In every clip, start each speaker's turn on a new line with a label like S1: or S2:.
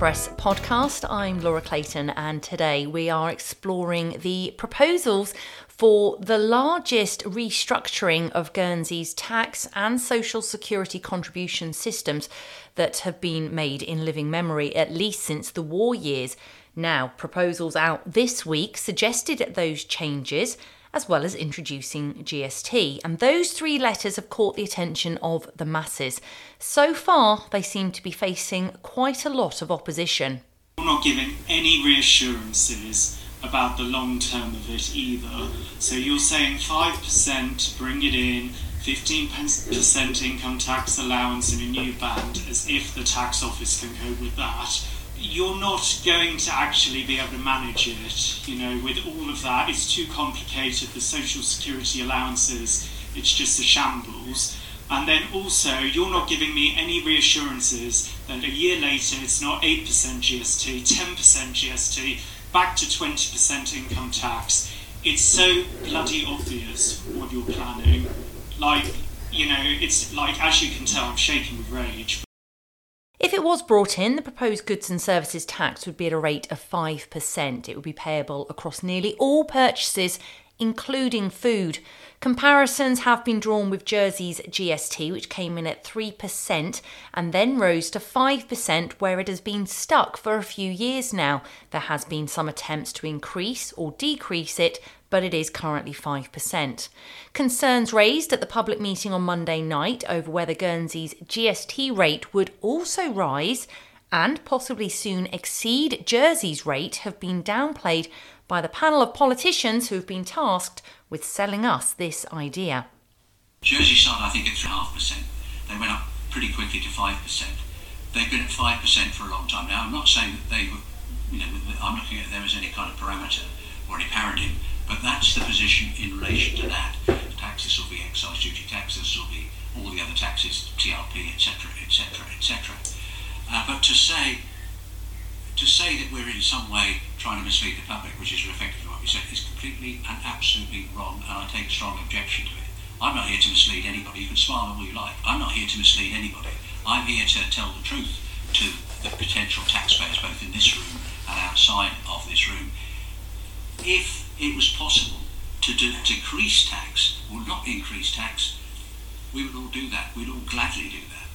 S1: Express podcast. I'm Laura Clayton, and today we are exploring the proposals for the largest restructuring of Guernsey's tax and social security contribution systems that have been made in living memory, at least since the war years. Now, proposals out this week suggested those changes as well as introducing GST. And those three letters have caught the attention of the masses. So far, they seem to be facing quite a lot of opposition.
S2: I'm not giving any reassurances about the long term of it either. So you're saying 5%, bring it in, 15% income tax allowance in a new band, as if the tax office can cope with that you're not going to actually be able to manage it. You know, with all of that, it's too complicated. The social security allowances, it's just a shambles. And then also, you're not giving me any reassurances that a year later it's not 8% GST, 10% GST, back to 20% income tax. It's so bloody obvious what you're planning. Like, you know, it's like, as you can tell, I'm shaking with rage.
S1: If it was brought in, the proposed goods and services tax would be at a rate of 5%. It would be payable across nearly all purchases, including food. Comparisons have been drawn with Jersey's GST, which came in at 3% and then rose to 5%, where it has been stuck for a few years now. There has been some attempts to increase or decrease it, but it is currently 5%. Concerns raised at the public meeting on Monday night over whether Guernsey's GST rate would also rise and possibly soon exceed Jersey's rate have been downplayed by the panel of politicians who have been tasked with selling us this idea.
S3: Jersey started, I think, at 3.5%. They went up pretty quickly to 5%. They've been at 5% for a long time now. I'm not saying that they were, you know, I'm looking at them as any kind of parameter or any paradigm. But that's the position in relation to that. Taxes will be excise duty taxes, will be all the other taxes, TRP, etc., etc., etc. Uh, but to say to say that we're in some way trying to mislead the public, which is effectively what we said, is completely and absolutely wrong, and I take strong objection to it. I'm not here to mislead anybody. You can smile all you like. I'm not here to mislead anybody. I'm here to tell the truth to the potential taxpayers, both in this room and outside of this room. If it was possible to do, decrease tax or not increase tax, we would all do that. We'd all gladly do that.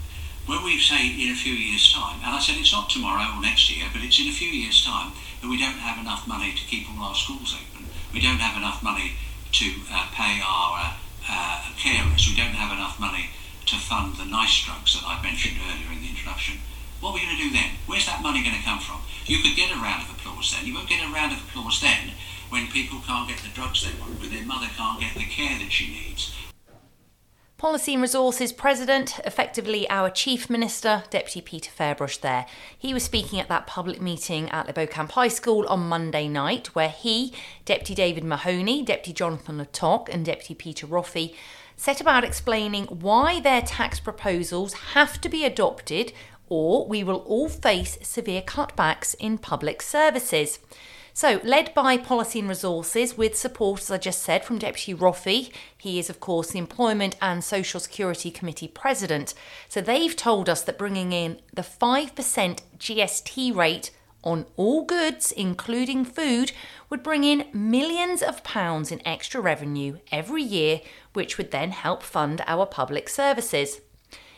S3: When we say in a few years' time, and I said it's not tomorrow or next year, but it's in a few years' time, that we don't have enough money to keep all our schools open, we don't have enough money to uh, pay our uh, uh, carers, we don't have enough money to fund the NICE drugs that I mentioned earlier in the introduction. What are we going to do then? Where's that money going to come from? You could get a round of applause then. You won't get a round of applause then when people can't get the drugs they want, when their mother can't get the care that she needs.
S1: Policy and Resources President, effectively our Chief Minister, Deputy Peter Ferbrache, there. He was speaking at that public meeting at Les Beaucamps High School on Monday night, where he, Deputy David Mahoney, Deputy Jonathan Le and Deputy Peter Roffey set about explaining why their tax proposals have to be adopted or we will all face severe cutbacks in public services. So, led by Policy and Resources, with support, as I just said, from Deputy Roffey, he is, of course, the Employment and Social Security Committee President. So, they've told us that bringing in the 5% GST rate on all goods, including food, would bring in millions of pounds in extra revenue every year, which would then help fund our public services.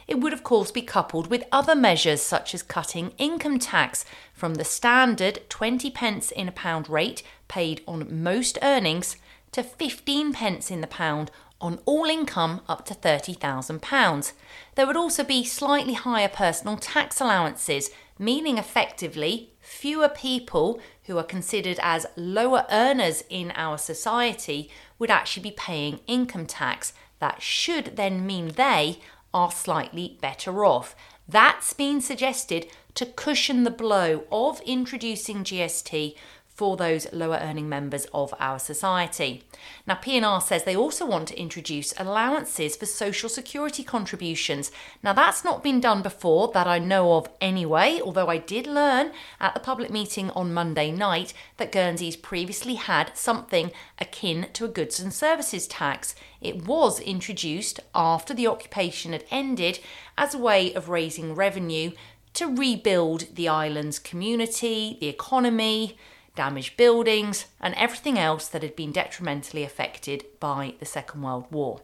S1: It would, of course, be coupled with other measures such as cutting income tax from the standard 20 pence in a pound rate paid on most earnings to 15 pence in the pound on all income up to £30,000. There would also be slightly higher personal tax allowances, meaning effectively fewer people who are considered as lower earners in our society would actually be paying income tax. That should then mean they are slightly better off. That's been suggested to cushion the blow of introducing GST for those lower earning members of our society. Now P&R says they also want to introduce allowances for social security contributions. Now that's not been done before that I know of anyway, although I did learn at the public meeting on Monday night that Guernsey's previously had something akin to a goods and services tax. It was introduced after the occupation had ended as a way of raising revenue to rebuild the island's community, the economy, damaged buildings, and everything else that had been detrimentally affected by the Second World War.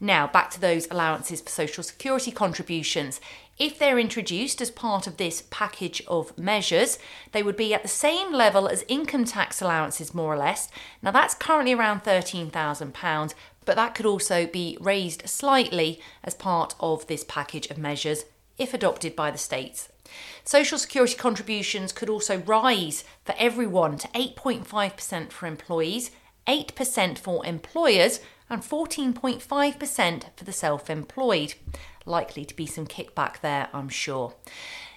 S1: Now, back to those allowances for social security contributions. If they're introduced as part of this package of measures, they would be at the same level as income tax allowances, more or less. Now, that's currently around £13,000, but that could also be raised slightly as part of this package of measures if adopted by the states. Social security contributions could also rise for everyone to 8.5% for employees, 8% for employers, and 14.5% for the self employed. Likely to be some kickback there, I'm sure.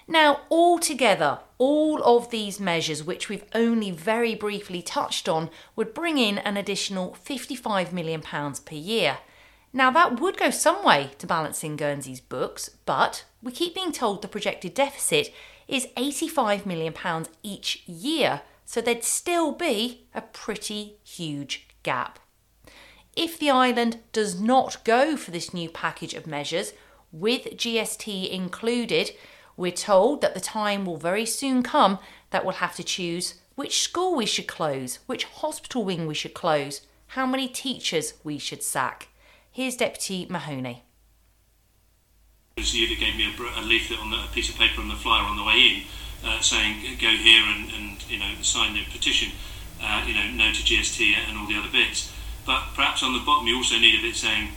S1: Now, altogether, all of these measures, which we've only very briefly touched on, would bring in an additional £55 million per year. Now, that would go some way to balancing Guernsey's books, but we keep being told the projected deficit is £85 million each year, so there'd still be a pretty huge gap. If the island does not go for this new package of measures, with GST included, we're told that the time will very soon come that we'll have to choose which school we should close, which hospital wing we should close, how many teachers we should sack. Here's Deputy Mahoney.
S4: You gave me a, a leaflet on the, a piece of paper on the flyer on the way in, uh, saying go here and, and you know sign the petition, uh, you know no to GST and all the other bits. But perhaps on the bottom you also need a bit saying,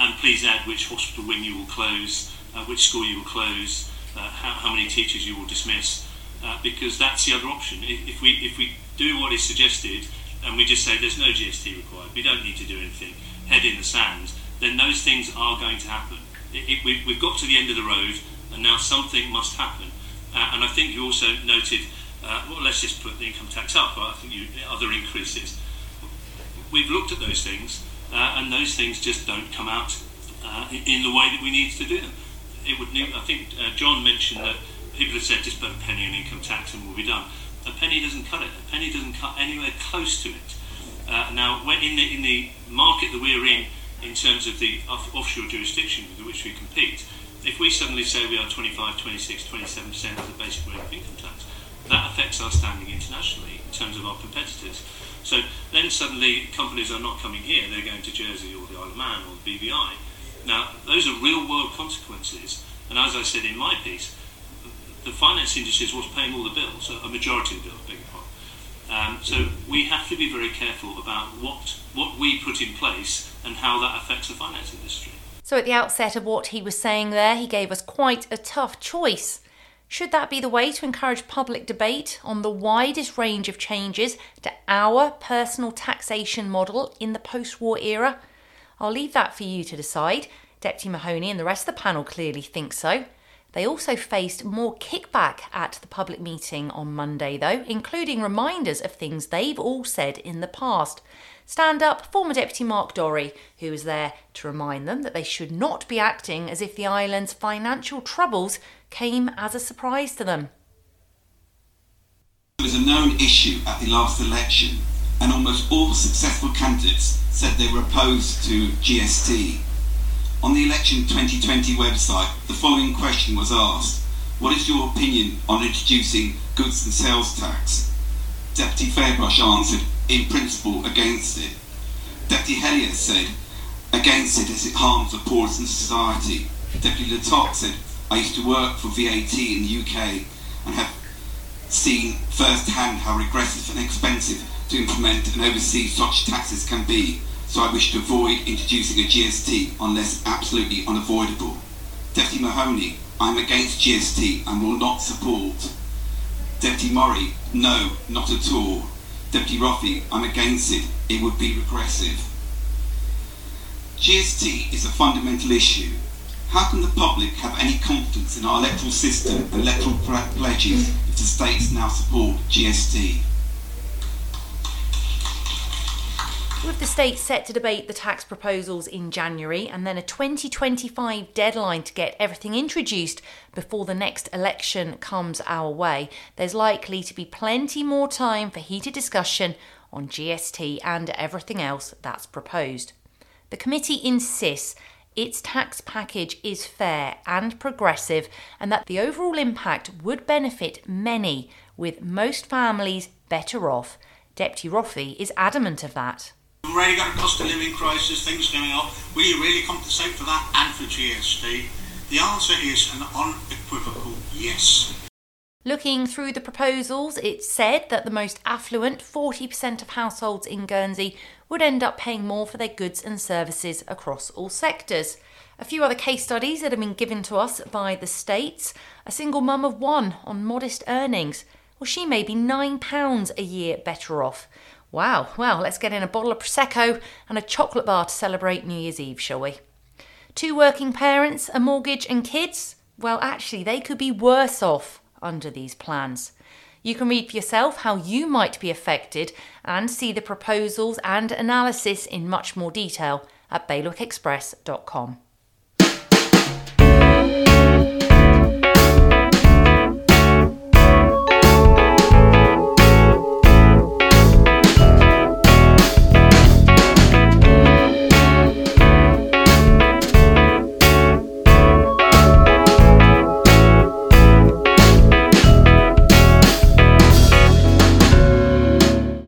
S4: and please add which hospital wing you will close, uh, which school you will close, uh, how, how, many teachers you will dismiss, uh, because that's the other option. If, we if we do what is suggested and we just say there's no GST required, we don't need to do anything, head in the sand, then those things are going to happen. It, it, we, we've got to the end of the road, and now something must happen. Uh, and I think you also noted, uh, well, let's just put the income tax up. I think you, other increases we've looked at those things, uh, and those things just don't come out uh, in the way that we need to do them. It would. Need, I think uh, John mentioned that people have said just put a penny on income tax and we'll be done. A penny doesn't cut it. A penny doesn't cut anywhere close to it. Uh, now, in the in the market that we're in, in terms of the off- offshore jurisdiction with which we compete, if we suddenly say we are 25, 26, 27 percent of the basic rate of income tax, that affects our standing internationally in terms of our competitors. So then suddenly companies are not coming here, they're going to Jersey or the Isle of Man or the BVI. Now, those are real world consequences. And as I said in my piece, the finance industry is what's paying all the bills, a majority of the bills, your pardon. Um, so we have to be very careful about what, what we put in place and how that affects the finance industry.
S1: So, at the outset of what he was saying there, he gave us quite a tough choice. Should that be the way to encourage public debate on the widest range of changes to our personal taxation model in the post war era? I'll leave that for you to decide. Deputy Mahoney and the rest of the panel clearly think so. They also faced more kickback at the public meeting on Monday, though, including reminders of things they've all said in the past. Stand up, former Deputy Mark Dorey, who was there to remind them that they should not be acting as if the island's financial troubles came as a surprise to them.
S5: It was a known issue at the last election, and almost all successful candidates said they were opposed to GST. On the election 2020 website, the following question was asked What is your opinion on introducing goods and sales tax? Deputy Ferbrache answered, In principle, against it. Deputy Helyar said, Against it as it harms the poorest in society. Deputy Le Tocq said, I used to work for VAT in the UK and have seen firsthand how regressive and expensive to implement and oversee such taxes can be, so I wish to avoid introducing a GST unless absolutely unavoidable. Deputy Mahoney, I'm against GST and will not support. Deputy Murray, no, not at all. Deputy Roffey, I'm against it. It would be regressive. GST is a fundamental issue how can the public have any confidence in our electoral system and electoral pledges if the states now support GST?
S1: With the state set to debate the tax proposals in January and then a 2025 deadline to get everything introduced before the next election comes our way, there's likely to be plenty more time for heated discussion on GST and everything else that's proposed. The committee insists its tax package is fair and progressive and that the overall impact would benefit many, with most families better off. Deputy Roffey is adamant of that.
S6: We've already got a cost of living crisis, things going up. Will you really compensate for that and for GST? The answer is an unequivocal yes.
S1: Looking through the proposals, it said that the most affluent 40% of households in Guernsey would end up paying more for their goods and services across all sectors. A few other case studies that have been given to us by the states. A single mum of one on modest earnings. Well, she may be £9 a year better off. Wow, well, let's get in a bottle of Prosecco and a chocolate bar to celebrate New Year's Eve, shall we? Two working parents, a mortgage, and kids? Well, actually, they could be worse off under these plans. You can read for yourself how you might be affected and see the proposals and analysis in much more detail at bailiwickexpress.com.